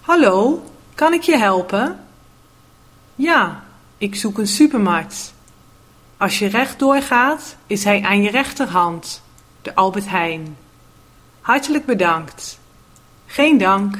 Hallo, kan ik je helpen? Ja, ik zoek een supermarkt. Als je rechtdoor gaat, is hij aan je rechterhand, de Albert Heijn. Hartelijk bedankt. Geen dank.